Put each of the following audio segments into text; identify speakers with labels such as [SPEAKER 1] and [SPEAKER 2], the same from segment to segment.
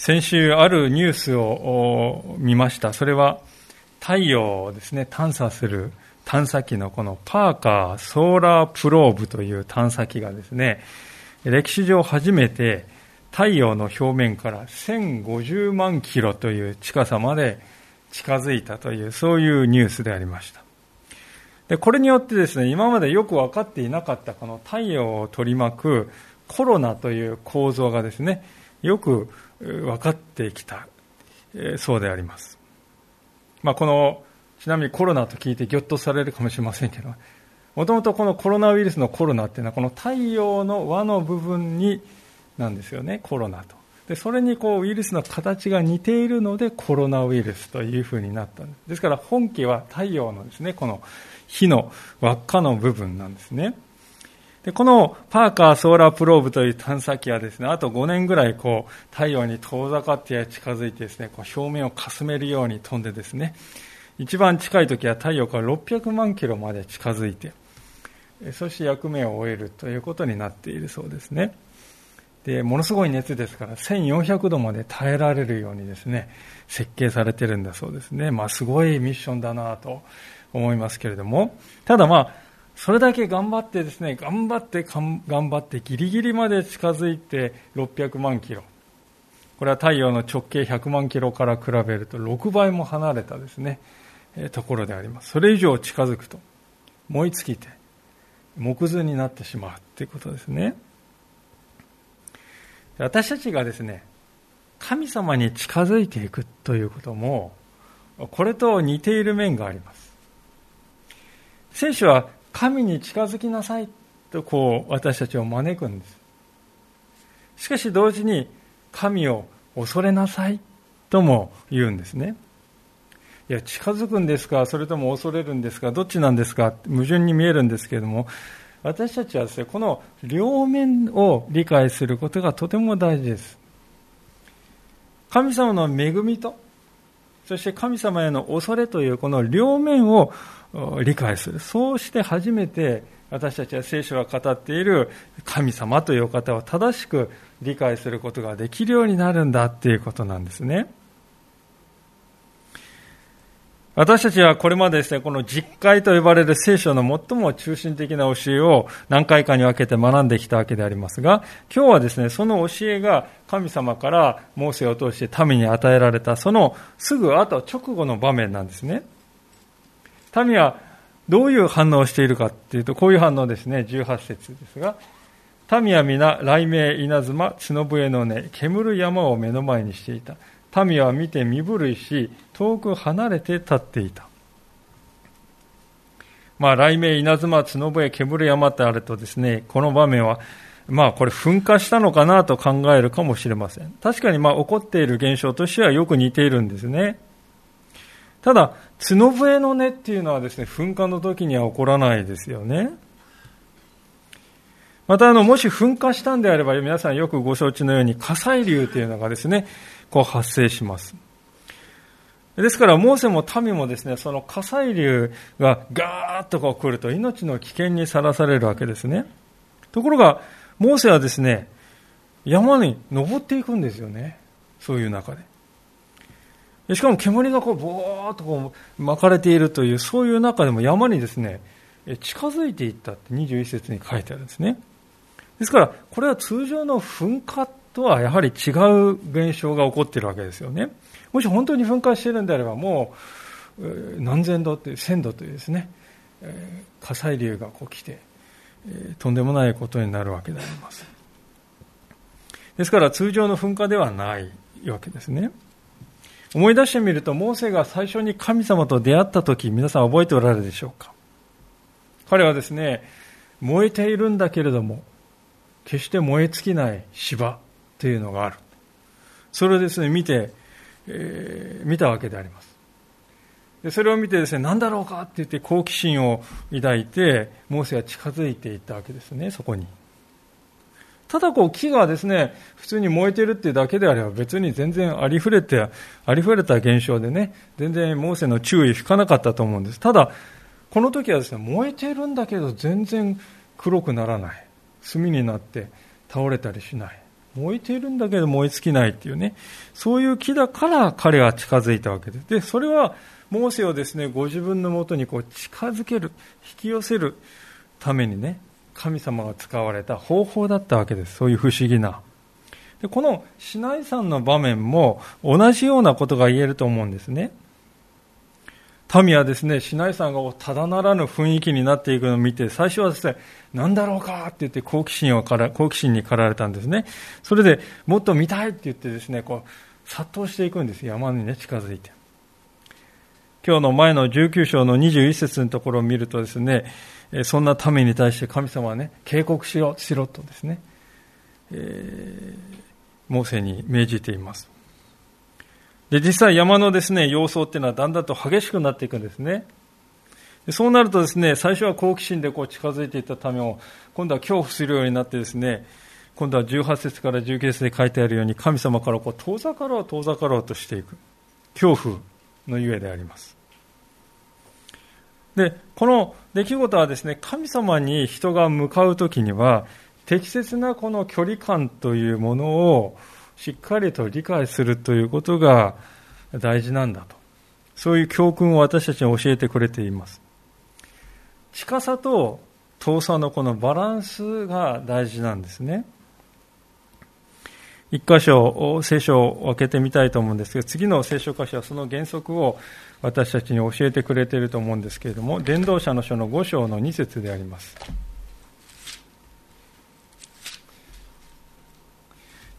[SPEAKER 1] 先週あるニュースを見ました。それは太陽をですね、探査する探査機のこのパーカーソーラープローブという探査機がですね、歴史上初めて太陽の表面から1050万キロという近さまで近づいたという、そういうニュースでありました。でこれによってですね、今までよく分かっていなかったこの太陽を取り巻くコロナという構造がですね、よく分かってきた、そうであります。まあ、この、ちなみにコロナと聞いてぎょっとされるかもしれませんけど、もともとこのコロナウイルスのコロナっていうのは、この太陽の輪の部分になんですよね、コロナと。でそれにこうウイルスの形が似ているのでコロナウイルスというふうになったんです。ですから本家は太陽のですね、この火の輪っかの部分なんですね。で、このパーカーソーラープローブという探査機はですね、あと5年ぐらいこう、太陽に遠ざかって近づいてですね、こう表面をかすめるように飛んでですね、一番近い時は太陽から600万キロまで近づいて、そして役目を終えるということになっているそうですね。で、ものすごい熱ですから1400度まで耐えられるようにですね、設計されてるんだそうですね。まあすごいミッションだなと思いますけれども、ただまあ、それだけ頑張ってですね、頑張って頑張ってギリギリまで近づいて600万キロ。これは太陽の直径100万キロから比べると6倍も離れたですね、ところであります。それ以上近づくと燃え尽きて木図になってしまうということですね。私たちがですね、神様に近づいていくということも、これと似ている面があります。聖書は神に近づきなさいとこう私たちを招くんです。しかし同時に神を恐れなさいとも言うんですね。いや、近づくんですかそれとも恐れるんですかどっちなんですか矛盾に見えるんですけれども、私たちはですね、この両面を理解することがとても大事です。神様の恵みと、そして神様への恐れというこの両面を理解する。そうして初めて私たちは聖書が語っている神様というお方を正しく理解することができるようになるんだっていうことなんですね。私たちはこれまでですね、この実会と呼ばれる聖書の最も中心的な教えを何回かに分けて学んできたわけでありますが、今日はですね、その教えが神様からモーセを通して民に与えられた、そのすぐ後直後の場面なんですね。民はどういう反応をしているかっていうと、こういう反応ですね、18節ですが、民は皆、雷鳴、稲妻、角笛の音、煙る山を目の前にしていた。民は見て身震いし、遠く離れて立っていた。まあ、雷鳴、稲妻、角笛、煙山ってあるとですね、この場面は、まあ、これ噴火したのかなと考えるかもしれません。確かに、まあ、起こっている現象としてはよく似ているんですね。ただ、角笛の音っていうのはですね、噴火の時には起こらないですよね。また、あの、もし噴火したんであれば、皆さんよくご承知のように火砕流というのがですね、こう発生します。ですから、モーセも民もですね、その火砕流がガーッとこう来ると命の危険にさらされるわけですね。ところが、モーセはですね、山に登っていくんですよね。そういう中で。しかも煙がこう、ぼーっとこう巻かれているという、そういう中でも山にですね、近づいていったって21節に書いてあるんですね。ですから、これは通常の噴火とはやはり違う現象が起こっているわけですよね。もし本当に噴火しているんであれば、もう何千度という、千度というですね、火砕流がこう来て、とんでもないことになるわけであります。ですから通常の噴火ではないわけですね。思い出してみると、モーセが最初に神様と出会った時、皆さん覚えておられるでしょうか彼はですね、燃えているんだけれども、決して燃え尽きない芝というのがある。それをですね、見て、えー、見たわけであります。でそれを見てですね、何だろうかって言って好奇心を抱いて、モーセは近づいていったわけですね、そこに。ただこう木がですね、普通に燃えてるっていうだけであれば別に全然ありふれて、ありふれた現象でね、全然モーセの注意引かなかったと思うんです。ただ、この時はですね、燃えてるんだけど全然黒くならない。炭になって倒れたりしない。燃えているんだけど燃え尽きないっていうね、そういう木だから彼は近づいたわけです。で、それはモーセをですね、ご自分のもとにこう近づける、引き寄せるためにね、神様が使われた方法だったわけです。そういう不思議な。でこのシナイ山の場面も同じようなことが言えると思うんですね。民はですね、シナイ山がただならぬ雰囲気になっていくのを見て、最初はですね、何だろうかって言って好奇心をから好奇心に駆られたんですね。それでもっと見たいって言ってですね、こう殺到していくんです。山にね、近づいて。今日の前の19章の21節のところを見るとですね、そんな民に対して神様はね、警告しろ、しろとですね、えー、モーセに命じています。で、実際山のですね、様相っていうのはだんだんと激しくなっていくんですね。そうなるとですね、最初は好奇心でこう近づいていった民を、今度は恐怖するようになってですね、今度は18節から19節で書いてあるように、神様からこう遠ざかろう、遠ざかろうとしていく。恐怖のゆえであります。で、この出来事はですね、神様に人が向かうときには、適切なこの距離感というものをしっかりと理解するということが大事なんだと。そういう教訓を私たちに教えてくれています。近さと遠さのこのバランスが大事なんですね。一箇所、聖書を分けてみたいと思うんですけど、次の聖書箇所はその原則を私たちに教えてくれていると思うんですけれども、伝道者の書の5章の2節であります。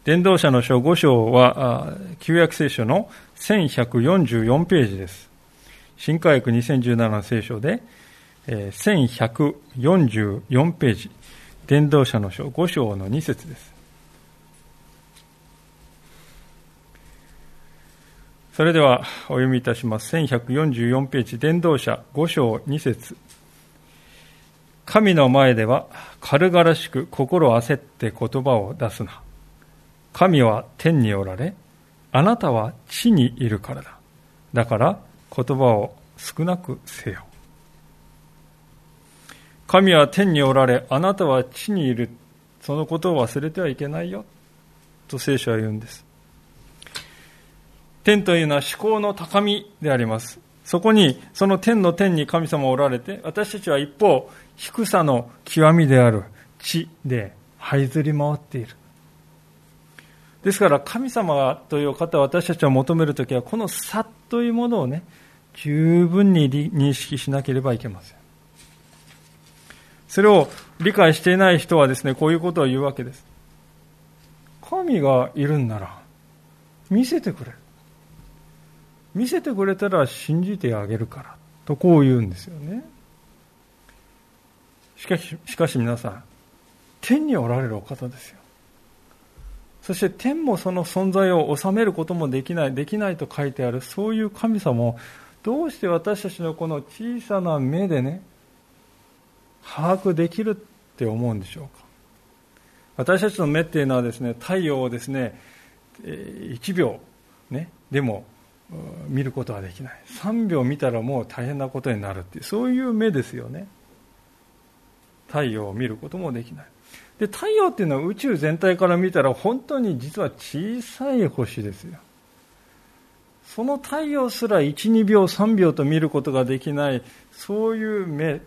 [SPEAKER 1] 伝道者の書5章は、旧約聖書の1144ページです。新科学2017聖書で、1144ページ、伝道者の書5章の2節です。それではお読みいたします。1144ページ、伝道者5章2節神の前では軽々しく心焦って言葉を出すな。神は天におられ、あなたは地にいるからだ。だから言葉を少なくせよ。神は天におられ、あなたは地にいる。そのことを忘れてはいけないよ。と聖書は言うんです。天というのは思考の高みであります。そこに、その天の天に神様おられて、私たちは一方、低さの極みである地で這いずり回っている。ですから、神様という方は私たちを求めるときは、この差というものをね、十分に認識しなければいけません。それを理解していない人はですね、こういうことを言うわけです。神がいるんなら、見せてくれ。見せてくれたら信じてあげるからとこう言うんですよねしかししかし皆さん天におられるお方ですよそして天もその存在を収めることもできないできないと書いてあるそういう神様をどうして私たちのこの小さな目でね把握できるって思うんでしょうか？私たちの目っていうのはですね太陽をですね1秒ねでも見ることはできない。3秒見たらもう大変なことになるっていうそういう目ですよね。太陽を見ることもできない。で太陽っていうのは宇宙全体から見たら本当に実は小さい星ですよ。その太陽すら12秒3秒と見ることができないそういう目。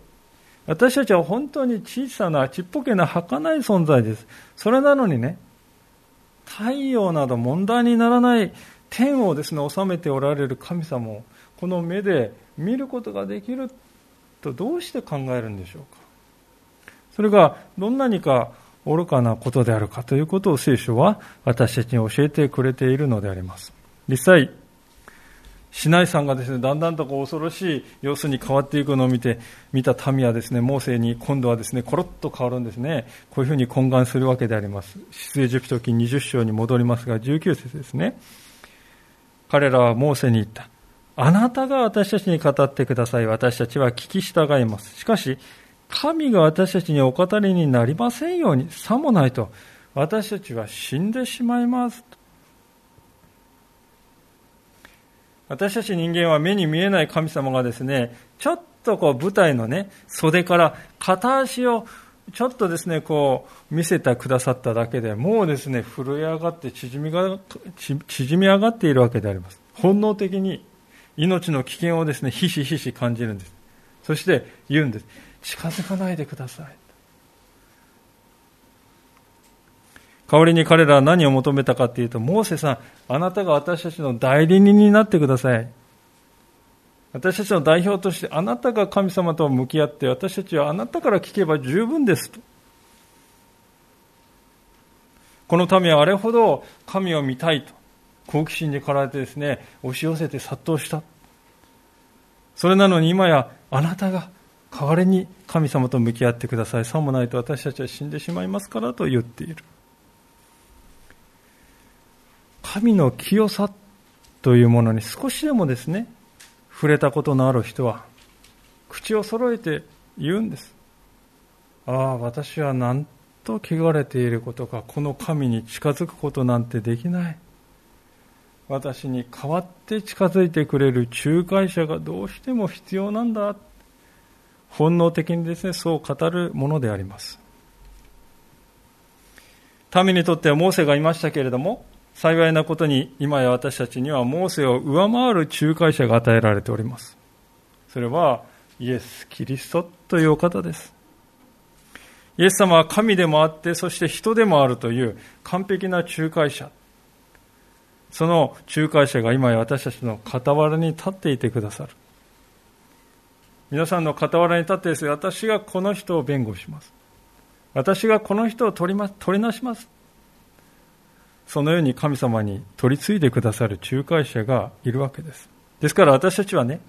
[SPEAKER 1] 私たちは本当に小さなちっぽけな儚い存在です。それなのにね太陽など問題にならない天をですね治めておられる神様をこの目で見ることができるとどうして考えるんでしょうか。それがどんなにか愚かなことであるかということを聖書は私たちに教えてくれているのであります実際シナイさんがですね、だんだんとこう恐ろしい様子に変わっていくのを見て、見た民はですね、モーセに今度はですね、コロッと変わるんですね。こういうふうに懇願するわけであります。出エジプト記20章に戻りますが、19節ですね。彼らはモーセに言った。あなたが私たちに語ってください。私たちは聞き従います。しかし、神が私たちにお語りになりませんように、さもないと、私たちは死んでしまいます。私たち人間は目に見えない神様がですね、ちょっとこう舞台のね、袖から片足をちょっとですね、こう見せてくださっただけでもうですね、震え上がって縮みが、縮み上がっているわけであります。本能的に命の危険をですね、ひしひし感じるんです。そして言うんです。近づかないでください。代わりに彼らは何を求めたかというと、モーセさん、あなたが私たちの代理人になってください。私たちの代表として、あなたが神様と向き合って、私たちはあなたから聞けば十分ですと。この民はあれほど神を見たいと、好奇心に駆られてですね、押し寄せて殺到した。それなのに今やあなたが代わりに神様と向き合ってください。さもないと私たちは死んでしまいますからと言っている。神の清さというものに少しでもですね、触れたことのある人は、口を揃えて言うんです。ああ、私はなんと汚れていることか、この神に近づくことなんてできない。私に代わって近づいてくれる仲介者がどうしても必要なんだ。本能的にですね、そう語るものであります。民にとってはモーセがいましたけれども、幸いなことに今や私たちにはモーセを上回る仲介者が与えられております。それはイエス・キリストというお方です。イエス様は神でもあって、そして人でもあるという完璧な仲介者。その仲介者が今や私たちの傍らに立っていてくださる。皆さんの傍らに立ってです、私がこの人を弁護します。私がこの人を取りま取りなします。そのように神様に取り次いでくださる仲介者がいるわけです。ですから私たちはね、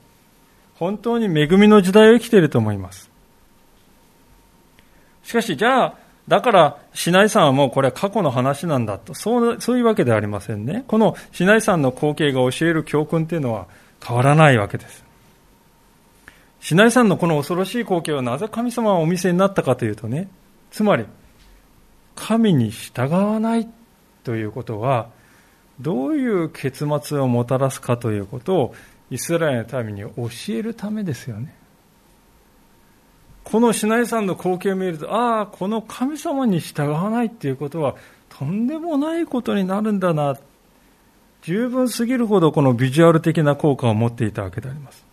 [SPEAKER 1] 本当に恵みの時代を生きていると思います。しかし、じゃあ、だから、シナイ山はもうこれは過去の話なんだと、そう、そういうわけではありませんね。このシナイ山の光景が教える教訓というのは変わらないわけです。シナイ山のこの恐ろしい光景はなぜ神様はお見せになったかというとね、つまり、神に従わないということは、どういう結末をもたらすかということをイスラエルの民に教えるためですよね。このシナイ山の光景を見ると、ああ、この神様に従わないっていうことは、とんでもないことになるんだな。十分すぎるほどこのビジュアル的な効果を持っていたわけであります。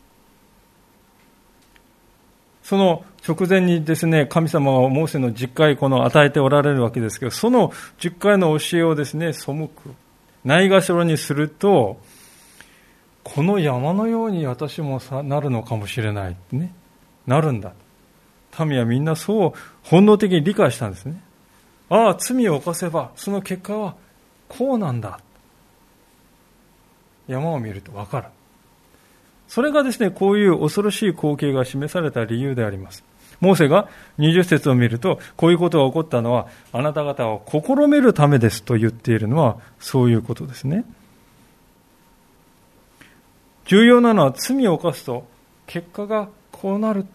[SPEAKER 1] その直前にですね、神様はモーセの実会この与えておられるわけですけど、その実会の教えをですね、背く。ないがしろにすると、この山のように私もなるのかもしれないってね。なるんだ。民はみんなそう本能的に理解したんですね。ああ、罪を犯せば、その結果はこうなんだ。山を見るとわかる。それがですね、こういう恐ろしい光景が示された理由であります。モーセが20節を見ると、こういうことが起こったのは、あなた方を試めるためですと言っているのは、そういうことですね。重要なのは罪を犯すと、結果がこうなる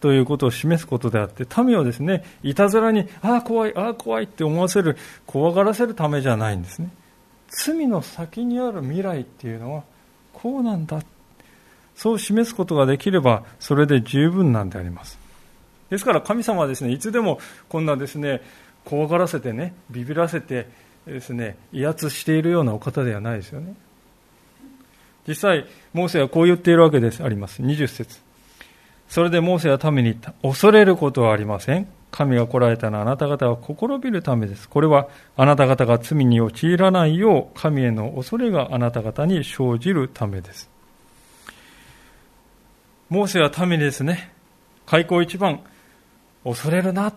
[SPEAKER 1] ということを示すことであって、民をですね、いたずらに、ああ怖い、ああ怖いって思わせる、怖がらせるためじゃないんですね。罪の先にある未来っていうのは、こうなんだ。そう示すことができれば、それで十分なんであります。ですから神様はですね、いつでもこんなですね、怖がらせてね、ビビらせてですね、威圧しているようなお方ではないですよね。実際、モーセはこう言っているわけです、あります。20節それでモーセは民に言った。恐れることはありません。神が来られたのはあなた方は心びるためです。これはあなた方が罪に陥らないよう神への恐れがあなた方に生じるためです。モーセは民ですね、開口一番、恐れるなっ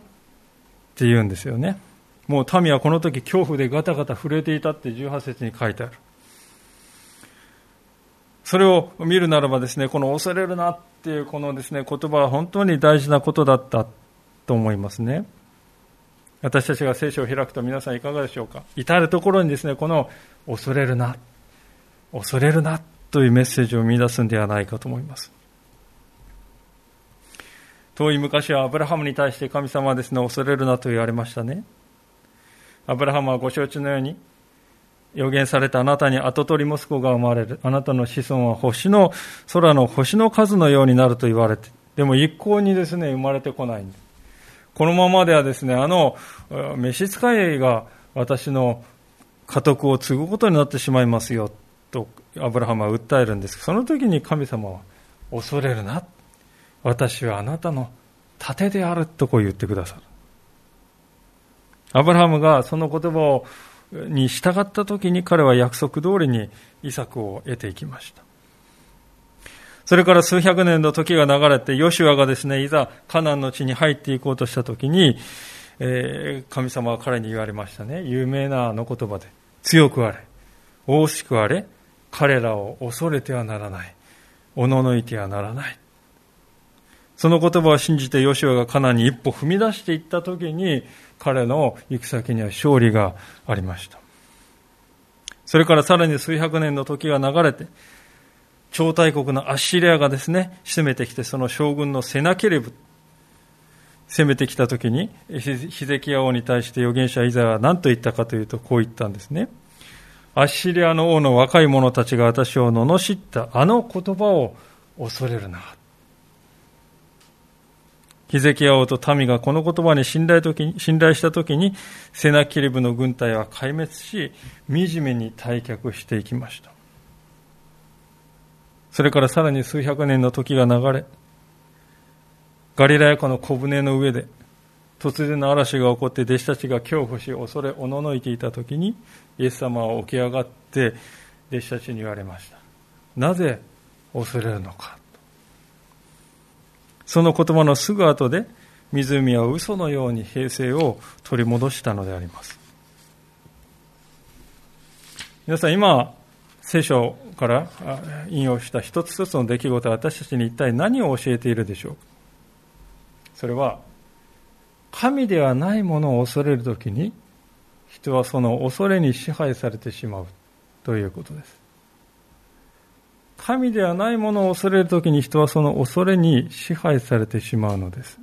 [SPEAKER 1] て言うんですよね。もう民はこの時恐怖でガタガタ震えていたって18節に書いてある。それを見るならばですね、この恐れるなっていうこのですね、言葉は本当に大事なことだったと思いますね。私たちが聖書を開くと皆さんいかがでしょうか至るところにですね、この恐れるな、恐れるなというメッセージを見出すんではないかと思います。遠い昔はアブラハムに対して神様はですね、恐れるなと言われましたね。アブラハムはご承知のように、予言されたあなたに跡取り息子が生まれる。あなたの子孫は星の、空の星の数のようになると言われて、でも一向にですね、生まれてこないんです。このままではですね、あの、召使いが私の家督を継ぐことになってしまいますよ、とアブラハムは訴えるんですその時に神様は、恐れるな。私はあなたの盾であるとこう言ってくださる。アブラハムがその言葉をに従った時に彼は約束通りにイサクを得ていきました。それから数百年の時が流れて、ヨシュアがですね、いざカナンの地に入っていこうとした時に、えー、神様は彼に言われましたね。有名なあの言葉で。強くあれ。大しくあれ。彼らを恐れてはならない。おののいてはならない。その言葉を信じてヨシュアがカナンに一歩踏み出していった時に、彼の行く先には勝利がありました。それからさらに数百年の時が流れて、超大国のアッシリアがですね、攻めてきて、その将軍のセナケレブ、攻めてきた時に、ヒゼキヤ王に対して預言者イザヤは何と言ったかというと、こう言ったんですね。アッシリアの王の若い者たちが私を罵ったあの言葉を恐れるな。ヒゼキヤ王と民がこの言葉に信頼時信頼したときに、セナキリブの軍隊は壊滅し、惨めに退却していきました。それからさらに数百年の時が流れ、ガリラヤ湖の小舟の上で、突然の嵐が起こって弟子たちが恐怖し、恐れ、おののいていた時に、イエス様は起き上がって、弟子たちに言われました。なぜ恐れるのか。その言葉のすぐ後で、湖は嘘のように平静を取り戻したのであります。皆さん、今、聖書から引用した一つ一つの出来事は私たちに一体何を教えているでしょうか？それは神ではないものを恐れるときに人はその恐れに支配されてしまうということです神ではないものを恐れるときに人はその恐れに支配されてしまうのです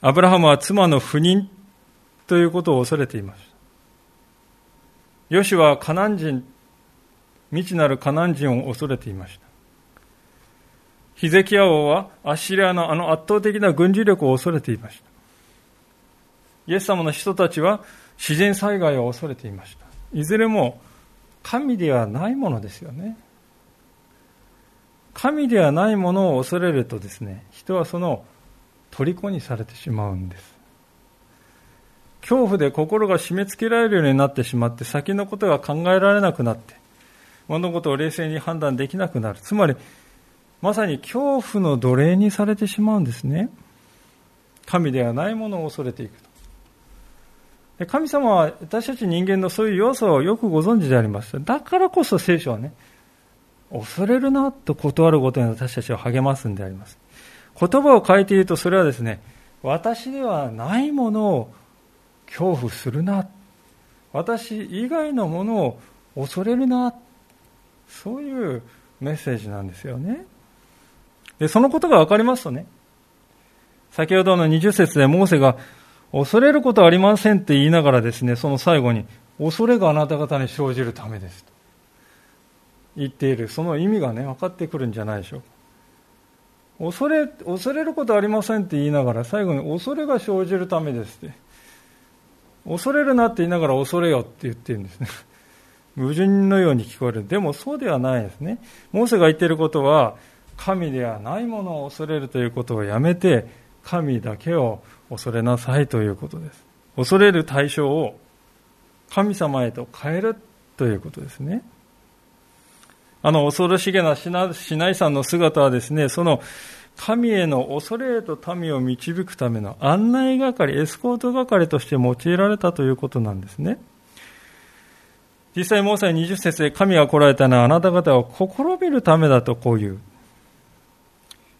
[SPEAKER 1] アブラハムは妻の不妊ということを恐れていましたヨシはカナン人、未知なるカナン人を恐れていました。ヒゼキヤ王はアッシリアのあの圧倒的な軍事力を恐れていました。イエス様の人たちは自然災害を恐れていました。いずれも神ではないものですよね。神ではないものを恐れるとですね、人はその虜にされてしまうんです。恐怖で心が締め付けられるようになってしまって、先のことが考えられなくなって、物事を冷静に判断できなくなる。つまり、まさに恐怖の奴隷にされてしまうんですね。神ではないものを恐れていくと。神様は私たち人間のそういう要素をよくご存知であります。だからこそ聖書はね、恐れるなと断ることに私たちを励ますんであります。言葉を変えているとそれはですね、私ではないものを恐怖するな私以外のものを恐れるなそういうメッセージなんですよねでそのことが分かりますとね先ほどの20節でモーセが恐れることはありませんって言いながらですねその最後に恐れがあなた方に生じるためですと言っているその意味がね分かってくるんじゃないでしょうか恐れ恐れることありませんって言いながら最後に恐れが生じるためですって恐れるなって言いながら恐れよって言ってるんですね。矛盾のように聞こえる。でもそうではないですね。モーセが言っていることは、神ではないものを恐れるということをやめて、神だけを恐れなさいということです。恐れる対象を神様へと変えるということですね。あの恐ろしげなシナイさんの姿はですね、その神への恐れへと民を導くための案内係、エスコート係として用いられたということなんですね。実際、モーサイ20節で神が来られたのはあなた方を試みるためだとこう言う。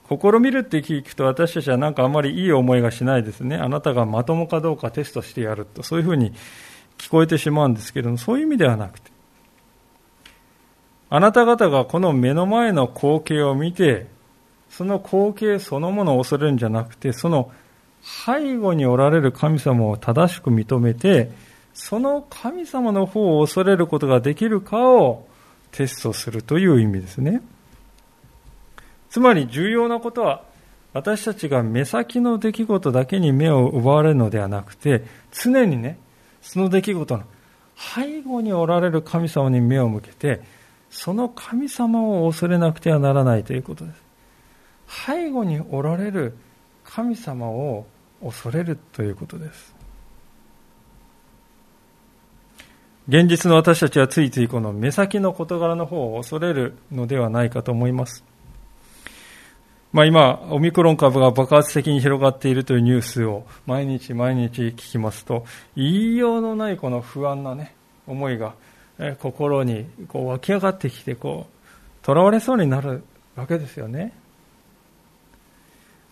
[SPEAKER 1] 試みるって聞くと私たちはなんかあんまりいい思いがしないですね。あなたがまともかどうかテストしてやると、そういうふうに聞こえてしまうんですけれども、そういう意味ではなくて、あなた方がこの目の前の光景を見て、その光景そのものを恐れるんじゃなくて、その背後におられる神様を正しく認めて、その神様の方を恐れることができるかをテストするという意味ですね。つまり重要なことは、私たちが目先の出来事だけに目を奪われるのではなくて、常にね、その出来事の背後におられる神様に目を向けて、その神様を恐れなくてはならないということです。背後におられる神様を恐れるということです。現実の私たちはついついこの目先の事柄の方を恐れるのではないかと思います。まあ今、オミクロン株が爆発的に広がっているというニュースを毎日毎日聞きますと、言いようのないこの不安なね、思いが心にこう湧き上がってきて、こう、囚われそうになるわけですよね。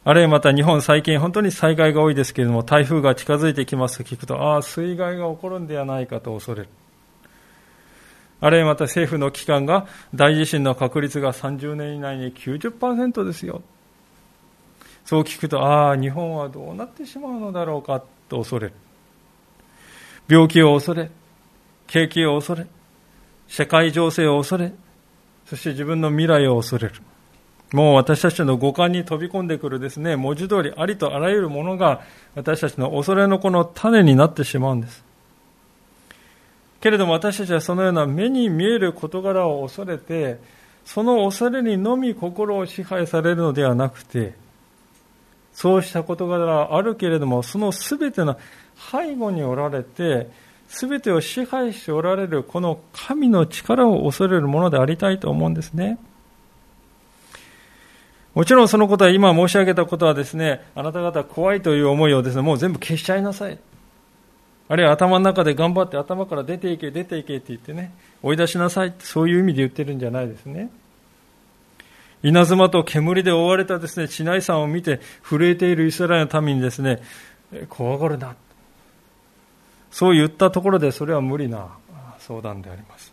[SPEAKER 1] あるいはまた日本最近本当に災害が多いですけれども、台風が近づいてきますと聞くと、ああ、水害が起こるんではないかと恐れる。あるいはまた政府の機関が大地震の確率が30年以内に90%ですよ。そう聞くと、ああ、日本はどうなってしまうのだろうかと恐れる。病気を恐れ、景気を恐れ、世界情勢を恐れ、そして自分の未来を恐れる。もう私たちの五感に飛び込んでくるですね、文字通りありとあらゆるものが私たちの恐れのこの種になってしまうんです。けれども私たちはそのような目に見える事柄を恐れて、その恐れにのみ心を支配されるのではなくて、そうした事柄はあるけれども、その全ての背後におられて、全てを支配しておられるこの神の力を恐れるものでありたいと思うんですね。もちろんそのことは今申し上げたことはですね、あなた方怖いという思いをですね、もう全部消しちゃいなさい。あるいは頭の中で頑張って頭から出ていけ、出ていけって言ってね、追い出しなさいってそういう意味で言ってるんじゃないですね。稲妻と煙で覆われたですね、地内山を見て震えているイスラエルの民にですね、怖がるな。そう言ったところでそれは無理な相談であります。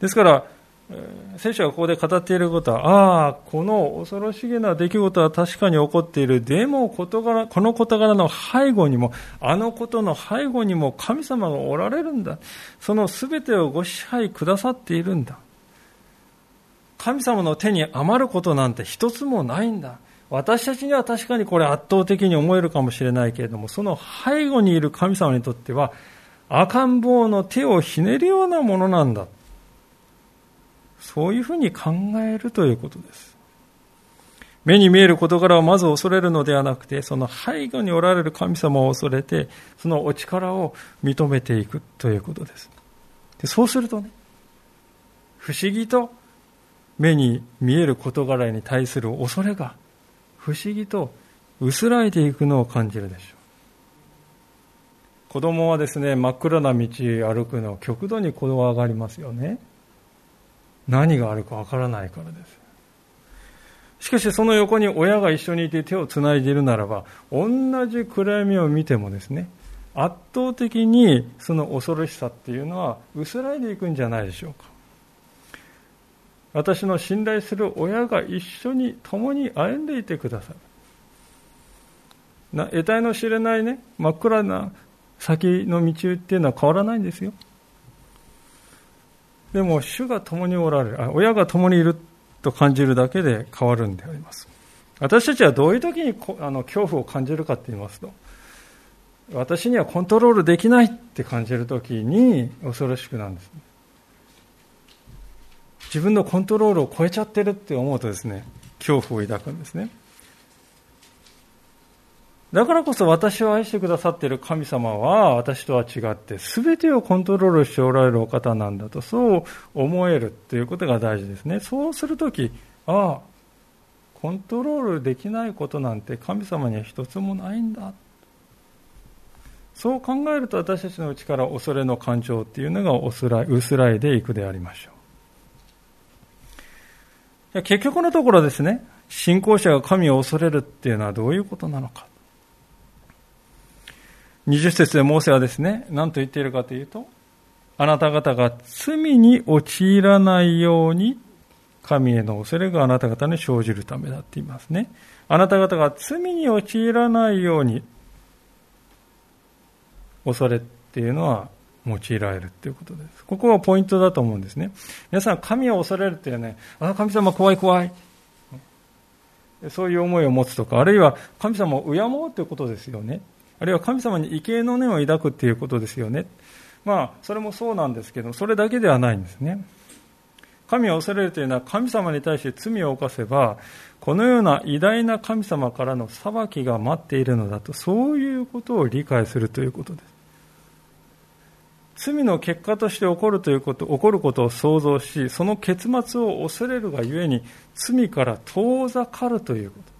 [SPEAKER 1] ですから、聖書がここで語っていることは、ああ、この恐ろしげな出来事は確かに起こっている。でも、事柄、この事柄の背後にも、あのことの背後にも神様がおられるんだ。その全てをご支配くださっているんだ。神様の手に余ることなんて一つもないんだ。私たちには確かにこれ圧倒的に思えるかもしれないけれども、その背後にいる神様にとっては、赤ん坊の手をひねるようなものなんだ。そういうふうに考えるということです。目に見える事柄をまず恐れるのではなくて、その背後におられる神様を恐れて、そのお力を認めていくということです。でそうするとね、不思議と目に見える事柄に対する恐れが不思議と薄らいでいくのを感じるでしょう。子供はですね、真っ暗な道歩くの極度に怖がりますよね。何があるかわからないからです。しかしその横に親が一緒にいて手をつないでいるならば、同じ暗闇を見てもですね、圧倒的にその恐ろしさっていうのは薄らいでいくんじゃないでしょうか。私の信頼する親が一緒に共に歩んでいてくださる。な得体の知れないね、真っ暗な先の道っていうのは変わらないんですよ。でも主が共におられる、親が共にいると感じるだけで変わるんであります。私たちはどういう時にあの恐怖を感じるかって言いますと、私にはコントロールできないって感じる時に恐ろしくなんです。自分のコントロールを超えちゃってるって思うとですね、恐怖を抱くんですね。だからこそ私を愛してくださっている神様は私とは違って全てをコントロールしておられるお方なんだとそう思えるということが大事ですね。そうするとき、ああ、コントロールできないことなんて神様には一つもないんだ。そう考えると私たちのうちから恐れの感情っていうのが薄らいでいくでありましょう。結局のところですね、信仰者が神を恐れるっていうのはどういうことなのか。20節でモーセはですね、何と言っているかというと、あなた方が罪に陥らないように神への恐れがあなた方に生じるためだって言いますね。あなた方が罪に陥らないように恐れっていうのは用いられるっていうことです。ここがポイントだと思うんですね。皆さん、神を恐れるっていうね、あ、神様怖い怖い。そういう思いを持つとか、あるいは神様を敬うということですよね。あるいは神様に畏敬の念を抱くっていうことですよね。まあ、それもそうなんですけど、それだけではないんですね。神を恐れるというのは神様に対して罪を犯せば、このような偉大な神様からの裁きが待っているのだと、そういうことを理解するということです。罪の結果として起こるということ、起こることを想像し、その結末を恐れるがゆえに、罪から遠ざかるということ。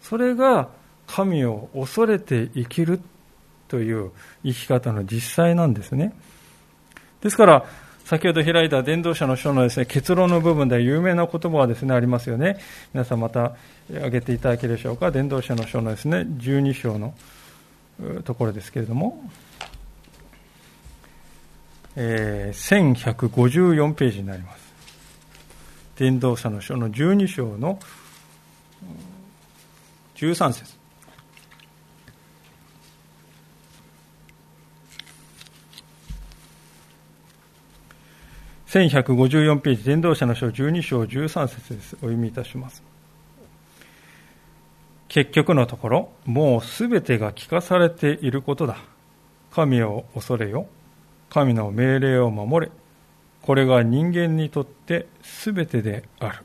[SPEAKER 1] それが神を恐れて生きるという生き方の実際なんですね。ですから、先ほど開いた伝道者の書のですね、結論の部分で有名な言葉はですね、ありますよね。皆さんまた挙げていただけるでしょうか？伝道者の書のですね、12章のところですけれども、えー、1154ページになります。伝道者の書の12章の13節1154ページ、伝道者の書12章13節です。お読みいたします。結局のところ、もうすべてが聞かされていることだ。神を恐れよ。神の命令を守れ。これが人間にとってすべてである。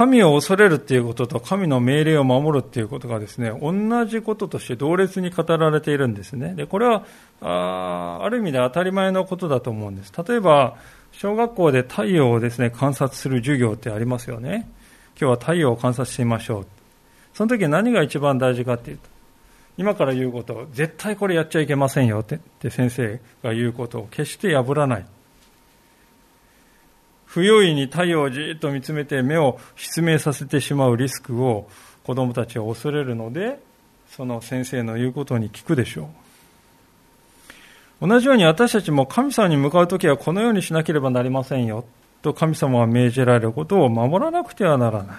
[SPEAKER 1] 神を恐れるっていうことと神の命令を守るっていうことがですね、同じこととして同列に語られているんですね。で、これは、あある意味で当たり前のことだと思うんです。例えば、小学校で太陽をですね、観察する授業ってありますよね。今日は太陽を観察してみましょう。その時何が一番大事かっていうと、今から言うことを、絶対これやっちゃいけませんよって先生が言うことを決して破らない。不用意に太陽をじっと見つめて目を失明させてしまうリスクを子供たちは恐れるので、その先生の言うことに聞くでしょう。同じように私たちも神様に向かうときはこのようにしなければなりませんよ。と神様は命じられることを守らなくてはならない。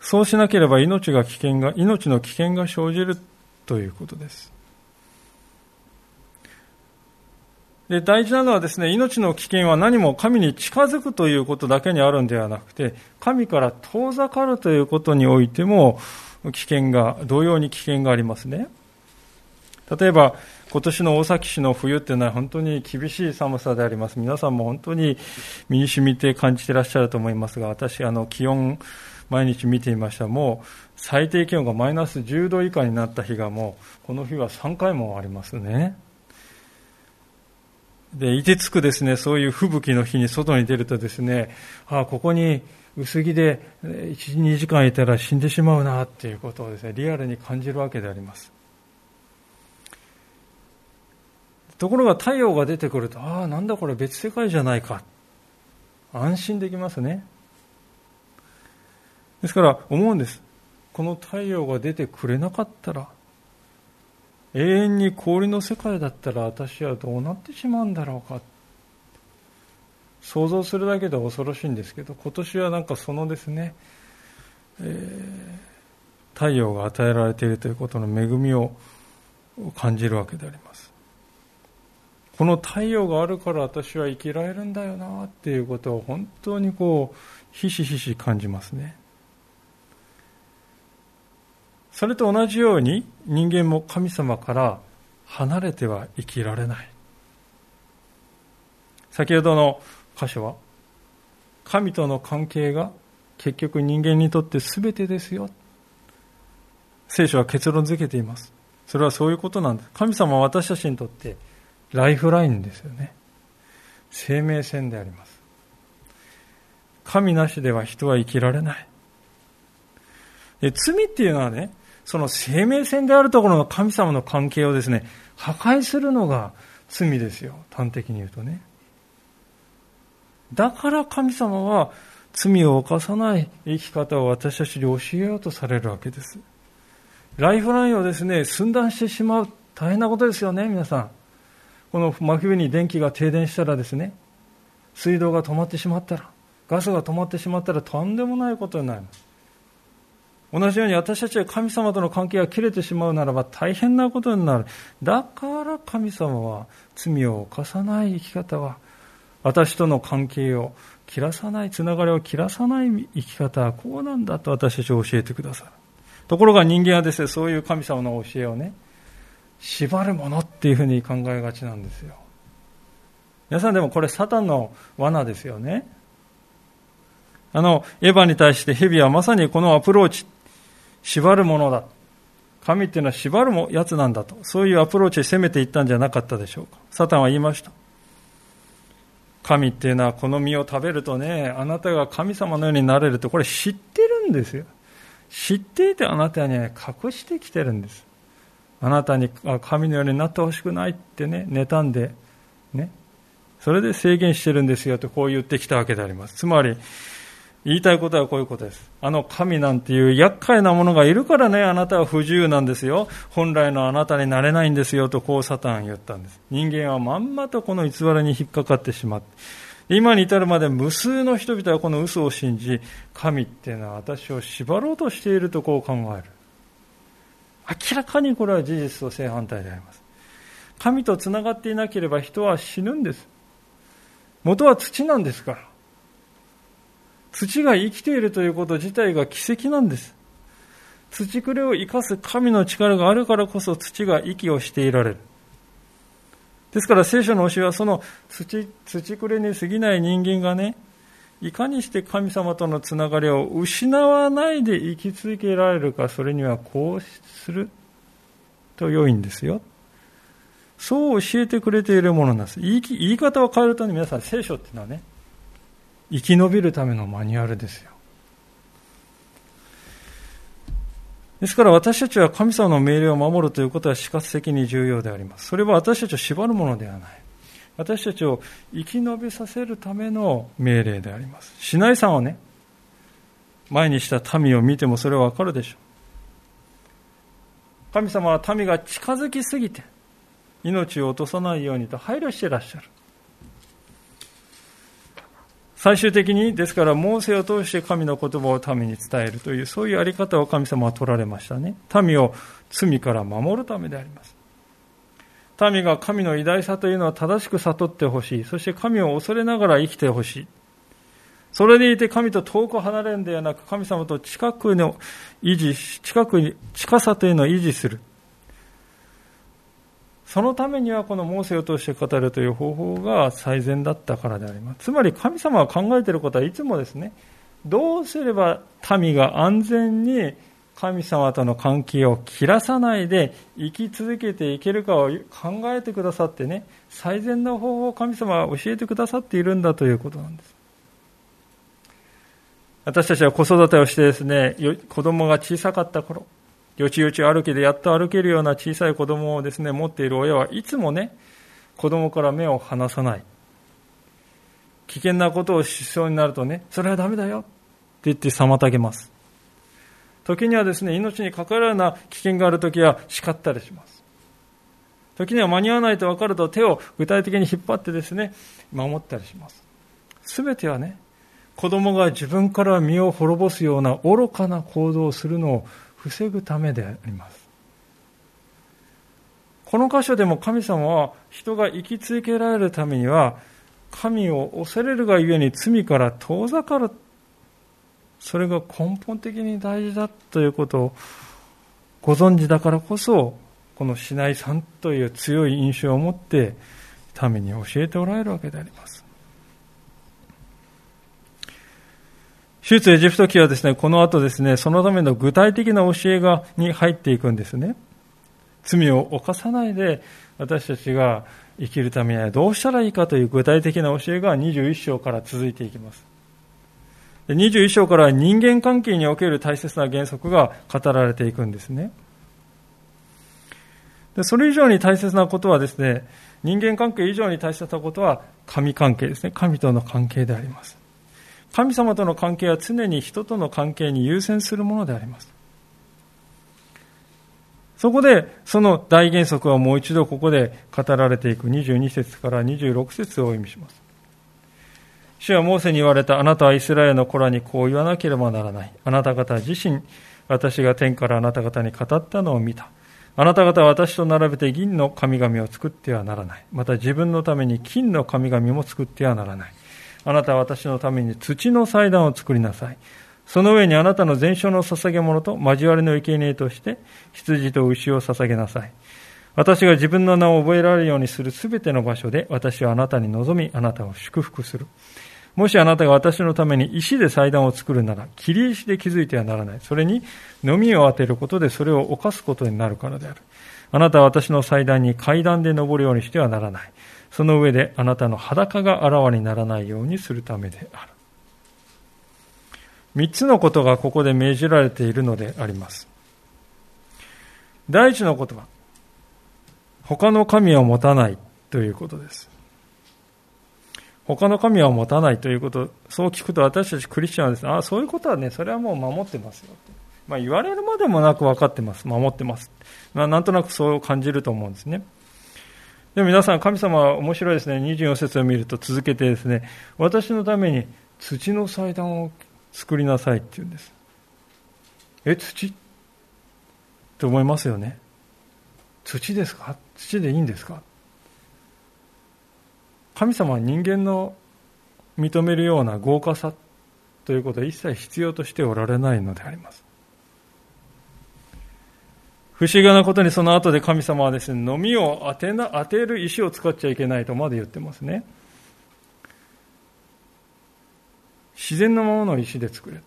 [SPEAKER 1] そうしなければ命が危険が、命の危険が生じるということです。で、大事なのはですね、命の危険は何も神に近づくということだけにあるんではなくて、神から遠ざかるということにおいても、危険が、同様に危険がありますね。例えば、今年の大崎市の冬っていうのは本当に厳しい寒さであります。皆さんも本当に身に染みて感じてらっしゃると思いますが、私、あの、気温、毎日見ていました。もう、最低気温がマイナス10度以下になった日がもう、この日は3回もありますね。で、いてつくですね、そういう吹雪の日に外に出るとですね、ああ、ここに薄着で1、2時間いたら死んでしまうなっていうことをですね、リアルに感じるわけであります。ところが太陽が出てくると、ああ、なんだこれ別世界じゃないか。安心できますね。ですから思うんです。この太陽が出てくれなかったら、永遠に氷の世界だったら私はどうなってしまうんだろうか。想像するだけで恐ろしいんですけど今年はなんかそのですね、えー、太陽が与えられているということの恵みを感じるわけであります。この太陽があるから私は生きられるんだよなっていうことを本当にこうひしひし感じますね。それと同じように人間も神様から離れては生きられない。先ほどの箇所は、神との関係が結局人間にとって全てですよ。聖書は結論付けています。それはそういうことなんです。神様は私たちにとってライフラインですよね。生命線であります。神なしでは人は生きられない。で罪っていうのはね、その生命線であるところの神様の関係をですね、破壊するのが罪ですよ。端的に言うとね。だから神様は罪を犯さない生き方を私たちに教えようとされるわけです。ライフラインをですね、寸断してしまう。大変なことですよね、皆さん。この真冬に電気が停電したらですね、水道が止まってしまったら、ガスが止まってしまったらとんでもないことになります。同じように私たちは神様との関係が切れてしまうならば大変なことになる。だから神様は罪を犯さない生き方は、私との関係を切らさない、つながりを切らさない生き方はこうなんだと私たちを教えてくださる。ところが人間はですね、そういう神様の教えをね、縛るものっていうふうに考えがちなんですよ。皆さんでもこれサタンの罠ですよね。あの、エヴァに対して蛇はまさにこのアプローチ、縛るものだ。神っていうのは縛るもやつなんだと。そういうアプローチで攻めていったんじゃなかったでしょうか。サタンは言いました。神っていうのはこの実を食べるとね、あなたが神様のようになれると、これ知ってるんですよ。知っていてあなたには隠してきてるんです。あなたに神のようになってほしくないってね、妬んで、ね。それで制限してるんですよとこう言ってきたわけであります。つまり、言いたいことはこういうことです。あの神なんていう厄介なものがいるからね、あなたは不自由なんですよ。本来のあなたになれないんですよとこうサタン言ったんです。人間はまんまとこの偽りに引っかかってしまって。今に至るまで無数の人々はこの嘘を信じ、神っていうのは私を縛ろうとしているとこう考える。明らかにこれは事実と正反対であります。神と繋がっていなければ人は死ぬんです。元は土なんですから。土が生きているということ自体が奇跡なんです。土くれを生かす神の力があるからこそ土が息をしていられる。ですから聖書の教えはその土、土くれに過ぎない人間がね、いかにして神様とのつながりを失わないで生き続けられるか、それにはこうすると良いんですよ。そう教えてくれているものなんです。言い言い方を変えるとね、皆さん聖書っていうのはね、生き延びるためのマニュアルですよ。ですから私たちは神様の命令を守るということは死活的に重要であります。それは私たちを縛るものではない。私たちを生き延びさせるための命令であります。シナイさんをね、前にした民を見てもそれはわかるでしょう。神様は民が近づきすぎて、命を落とさないようにと配慮していらっしゃる。最終的に、ですから、モーセを通して神の言葉を民に伝えるという、そういうあり方を神様は取られましたね。民を罪から守るためであります。民が神の偉大さというのは正しく悟ってほしい。そして神を恐れながら生きてほしい。それでいて神と遠く離れるんではなく、神様と近くの維持し、近くに、近さというのを維持する。そのためにはこのモーセを通して語るという方法が最善だったからであります。つまり神様が考えていることはいつもですね、どうすれば民が安全に神様との関係を切らさないで生き続けていけるかを考えてくださってね、最善の方法を神様は教えてくださっているんだということなんです。私たちは子育てをしてですね、子供が小さかった頃、よちよち歩きでやっと歩けるような小さい子供をですね、持っている親はいつもね、子供から目を離さない。危険なことをしそうになるとね、それはダメだよって言って妨げます。時にはですね、命に関わるような危険がある時は叱ったりします。時には間に合わないと分かると手を具体的に引っ張ってですね、守ったりします。すべてはね、子供が自分から身を滅ぼすような愚かな行動をするのを防ぐためであります。この箇所でも神様は人が生き続けられるためには神を恐れるがゆえに罪から遠ざかるそれが根本的に大事だということをご存知だからこそこのシナイさんという強い印象を持って民に教えておられるわけであります。出エジプト記はですね、この後ですね、そのための具体的な教えが、に入っていくんですね。罪を犯さないで私たちが生きるためにはどうしたらいいかという具体的な教えが21章から続いていきます。21章から人間関係における大切な原則が語られていくんですね。でそれ以上に大切なことはですね、人間関係以上に大切なことは神関係ですね。神との関係であります。神様との関係は常に人との関係に優先するものであります。そこで、その大原則はもう一度ここで語られていく22節から26節を意味します。主はモーセに言われたあなたはイスラエルの子らにこう言わなければならない。あなた方自身、私が天からあなた方に語ったのを見た。あなた方は私と並べて銀の神々を作ってはならない。また自分のために金の神々も作ってはならない。あなたは私のために土の祭壇を作りなさい。その上にあなたの全焼の捧げ物と交わりの生贄として羊と牛を捧げなさい。私が自分の名を覚えられるようにするすべての場所で私はあなたに望みあなたを祝福する。もしあなたが私のために石で祭壇を作るなら、切り石で築いてはならない。それに、飲みを当てることでそれを犯すことになるからである。あなたは私の祭壇に階段で登るようにしてはならない。その上であなたの裸があらわにならないようにするためである。三つのことがここで命じられているのであります。第一のことは、他の神を持たないということです。他の神は持たないということ、そう聞くと私たちクリスチャンはですね、ああ、そういうことはね、それはもう守ってますよ。まあ言われるまでもなく分かってます。守ってます。まあなんとなくそう感じると思うんですね。でも皆さん、神様は面白いですね。24節を見ると続けてですね、私のために土の祭壇を作りなさいって言うんです。え、土？と思いますよね。土ですか？土でいいんですか？神様は人間の認めるような豪華さということは一切必要としておられないのであります。不思議なことにその後で神様はですね、飲みを当てな、当てる石を使っちゃいけないとまで言ってますね。自然のままの石で作れと。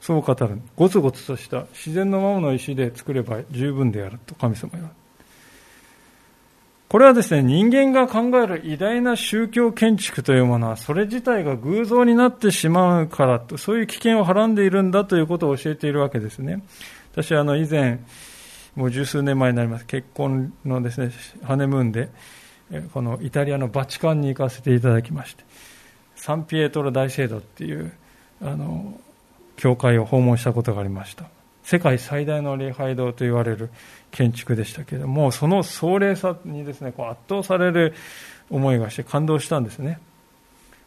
[SPEAKER 1] そう語る。ゴツゴツとした自然のままの石で作れば十分であると神様は。これはですね、人間が考える偉大な宗教建築というものは、それ自体が偶像になってしまうからと、そういう危険をはらんでいるんだということを教えているわけですね。私あの以前、もう十数年前になります。結婚のですね、ハネムーンで、このイタリアのバチカンに行かせていただきまして、サンピエトロ大聖堂っていう、あの、教会を訪問したことがありました。世界最大の礼拝堂と言われる建築でしたけれども、その壮麗さにですね、こう圧倒される思いがして感動したんですね。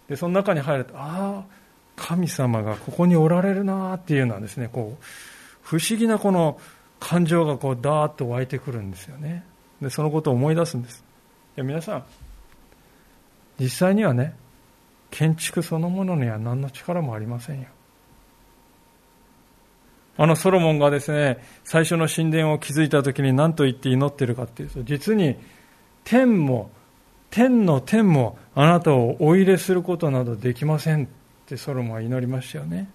[SPEAKER 1] で、その中に入ると、ああ、神様がここにおられるなっていうのはですね、こう、不思議なこの感情がこうダーッと湧いてくるんですよね。でそのことを思い出すんです。で皆さん実際にはね建築そのものには何の力もありませんよ。あのソロモンがですね最初の神殿を築いた時に何と言って祈ってるかっていうと実に天も天の天もあなたをお入れすることなどできませんってソロモンは祈りましたよね。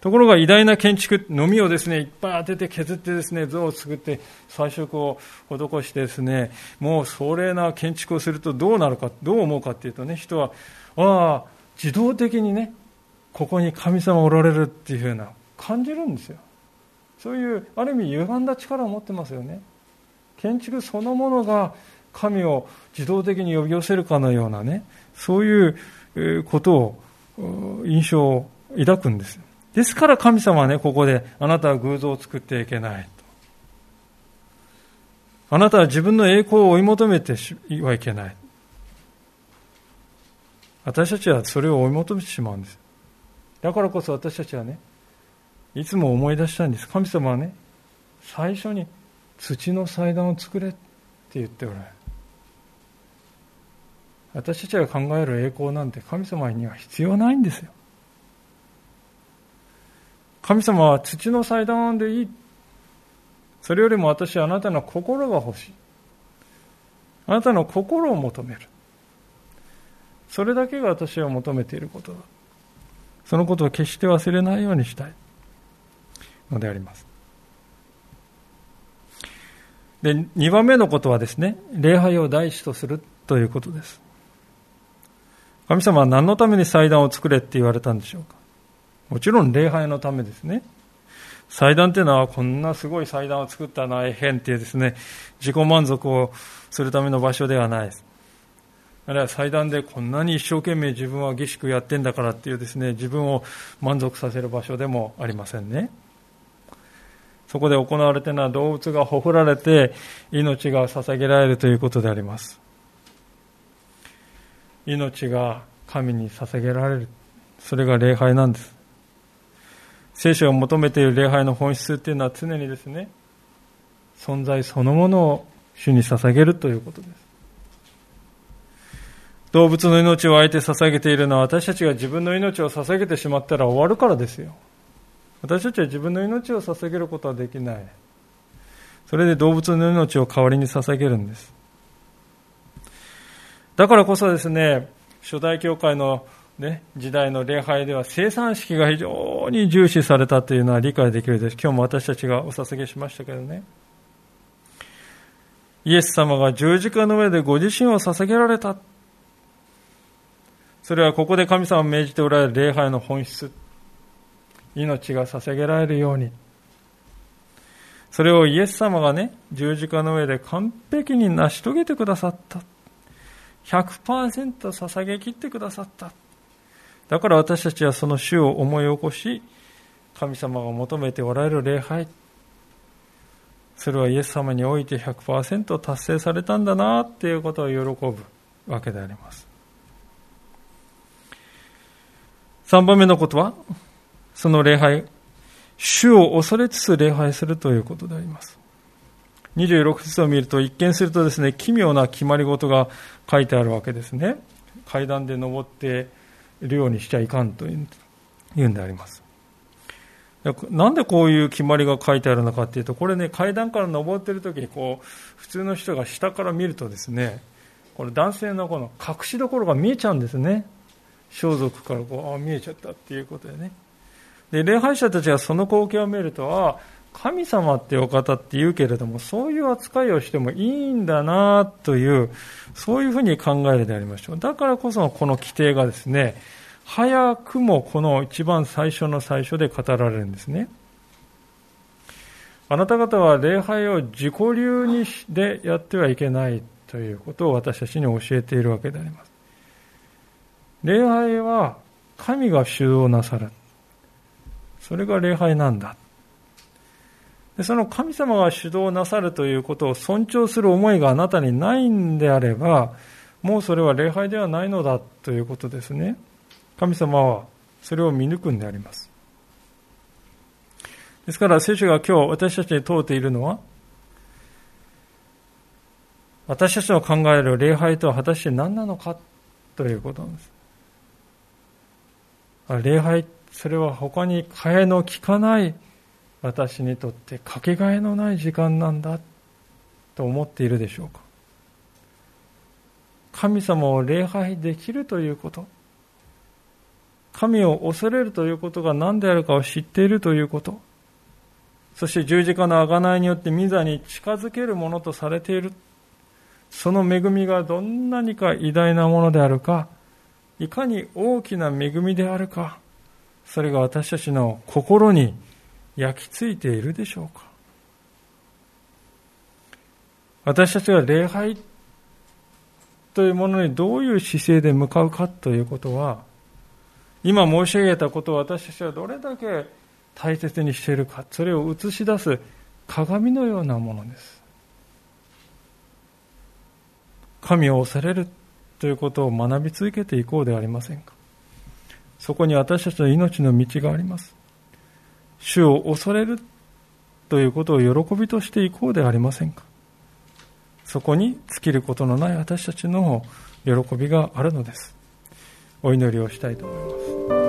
[SPEAKER 1] ところが偉大な建築、のみをですね、いっぱい当てて削ってですね、像を作って彩色を施してですね、もう壮麗な建築をするとどうなるか、どう思うかっていうとね、人は、ああ、自動的にね、ここに神様おられるっていうふうな感じるんですよ。そういう、ある意味歪んだ力を持ってますよね。建築そのものが神を自動的に呼び寄せるかのようなね、そういうことを、印象を抱くんです。ですから神様はね、ここで、あなたは偶像を作ってはいけない。あなたは自分の栄光を追い求めてはいけない。私たちはそれを追い求めてしまうんです。だからこそ私たちはね、いつも思い出したいんです。神様はね、最初に土の祭壇を作れって言っておられる。私たちが考える栄光なんて神様には必要ないんですよ。神様は土の祭壇でいい。それよりも私はあなたの心が欲しい。あなたの心を求める。それだけが私は求めていることだ。そのことを決して忘れないようにしたいのであります。で、2番目のことはですね、礼拝を第一とするということです。神様は何のために祭壇を作れって言われたんでしょうかもちろん礼拝のためですね。祭壇っていうのはこんなすごい祭壇を作ったな、変っていうですね、自己満足をするための場所ではないです。あるいは祭壇でこんなに一生懸命自分は儀式やってんだからっていうですね、自分を満足させる場所でもありませんね。そこで行われているのは動物がほふられて命が捧げられるということであります。命が神に捧げられる。それが礼拝なんです。聖書を求めている礼拝の本質っていうのは常にですね、存在そのものを主に捧げるということです。動物の命をあえて捧げているのは私たちが自分の命を捧げてしまったら終わるからですよ。私たちは自分の命を捧げることはできない。それで動物の命を代わりに捧げるんです。だからこそですね、初代教会の、ね、時代の礼拝では生産式が非常に重視されたというのは理解できるです。今日も私たちがお捧げしましたけどね。イエス様が十字架の上でご自身を捧げられた。それはここで神様を命じておられる礼拝の本質。命が捧げられるように。それをイエス様がね、十字架の上で完璧に成し遂げてくださった。100%捧げきってくださった。だから私たちはその主を思い起こし、神様が求めておられる礼拝、それはイエス様において100%達成されたんだなっていうことを喜ぶわけであります。3番目のことは、その礼拝、主を恐れつつ礼拝するということであります。26節を見ると、一見するとですね、奇妙な決まり事が書いてあるわけですね。階段で登ってるようにしちゃいかんというんであります。なんでこういう決まりが書いてあるのかっていうと、これね、階段から登ってる時に、こう、普通の人が下から見るとですね、これ男性のこの隠しどころが見えちゃうんですね。装束からこう、あ見えちゃったっていうことでね。で、礼拝者たちがその光景を見ると、あ神様ってお方って言うけれども、そういう扱いをしてもいいんだなという、そういうふうに考えるでありましょう。だからこそこの規定がですね、早くもこの一番最初の最初で語られるんですね。あなた方は礼拝を自己流にでやってはいけないということを私たちに教えているわけであります。礼拝は神が主導なさる。それが礼拝なんだ。その神様が主導なさるということを尊重する思いがあなたにないんであれば、もうそれは礼拝ではないのだということですね。神様はそれを見抜くんであります。ですから聖書が今日私たちに問うているのは、私たちの考える礼拝とは果たして何なのかということなんです。礼拝、それは他に替えの利かない私にとってかけがえのない時間なんだと思っているでしょうか。神様を礼拝できるということ。神を恐れるということが何であるかを知っているということ。そして十字架の贖いによって御座に近づけるものとされている。その恵みがどんなにか偉大なものであるか。いかに大きな恵みであるか。それが私たちの心に焼き付いているでしょうか？私たちが礼拝というものにどういう姿勢で向かうかということは今申し上げたことを私たちはどれだけ大切にしているかそれを映し出す鏡のようなものです。神を恐れるということを学び続けていこうではありませんか。そこに私たちの命の道があります。主を恐れるということを喜びとしていこうではありませんか？そこに尽きることのない私たちの喜びがあるのです。お祈りをしたいと思います。